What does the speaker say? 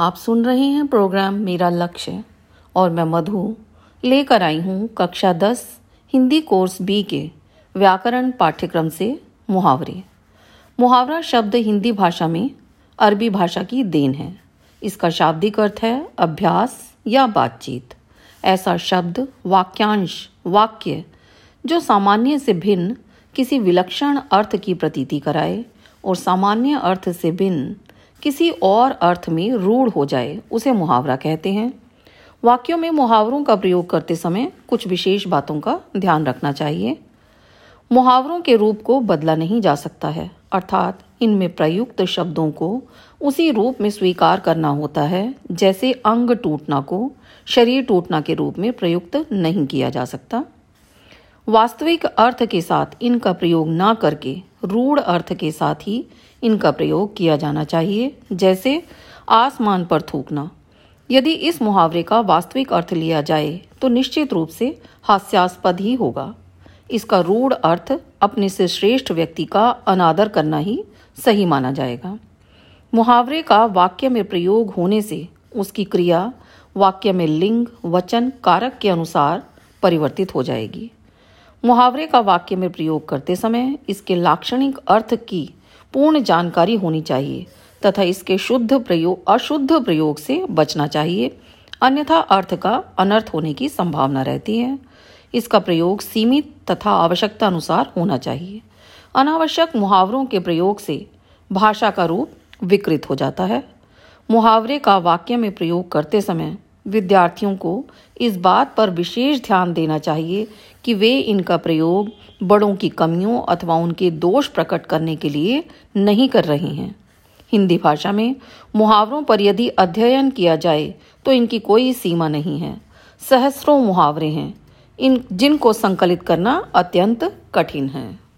आप सुन रहे हैं प्रोग्राम मेरा लक्ष्य और मैं मधु लेकर आई हूँ कक्षा दस, हिंदी कोर्स बी के व्याकरण पाठ्यक्रम से मुहावरे। मुहावरा शब्द हिंदी भाषा में अरबी भाषा की देन है। इसका शाब्दिक अर्थ है अभ्यास या बातचीत। ऐसा शब्द वाक्यांश, वाक्य, जो सामान्य से भिन्न किसी विलक्षण अर्थ की प्रतीति कराए और सामान्य अर्थ से भिन्न किसी और अर्थ में रूढ़ हो जाए, उसे मुहावरा कहते हैं। वाक्यों में मुहावरों का प्रयोग करते समय कुछ विशेष बातों का ध्यान रखना चाहिए। मुहावरों के रूप को बदला नहीं जा सकता है, अर्थात इनमें प्रयुक्त शब्दों को उसी रूप में स्वीकार करना होता है, जैसे अंग टूटना को शरीर टूटना के रूप में प्रयुक्त नहीं किया जा सकता। वास्तविक अर्थ के साथ इनका प्रयोग न करके रूढ़ अर्थ के साथ ही इनका प्रयोग किया जाना चाहिए, जैसे आसमान पर थूकना। यदि इस मुहावरे का वास्तविक अर्थ लिया जाए तो निश्चित रूप से हास्यास्पद ही होगा। इसका रूढ़ अर्थ अपने से श्रेष्ठ व्यक्ति का अनादर करना ही सही माना जाएगा। मुहावरे का वाक्य में प्रयोग होने से उसकी क्रिया वाक्य में लिंग, वचन, कारक के अनुसार परिवर्तित हो जाएगी। मुहावरे का वाक्य में प्रयोग करते समय इसके लाक्षणिक अर्थ की पूर्ण जानकारी होनी चाहिए तथा इसके शुद्ध प्रयोग अशुद्ध प्रयोग से बचना चाहिए। अन्यथा अर्थ का अनर्थ होने की संभावना रहती है। इसका प्रयोग सीमित तथा आवश्यकता अनुसार होना चाहिए। अनावश्यक मुहावरों के प्रयोग से भाषा का रूप विकृत हो जाता है। मुहावरे का वाक्य में प्रयोग करते समय विद्यार्थियों को इस बात पर विशेष ध्यान देना चाहिए कि वे इनका प्रयोग बड़ों की कमियों अथवा उनके दोष प्रकट करने के लिए नहीं कर रहे हैं। हिंदी भाषा में मुहावरों पर यदि अध्ययन किया जाए तो इनकी कोई सीमा नहीं है। सहस्रों मुहावरे हैं। इन, जिनको संकलित करना अत्यंत कठिन है।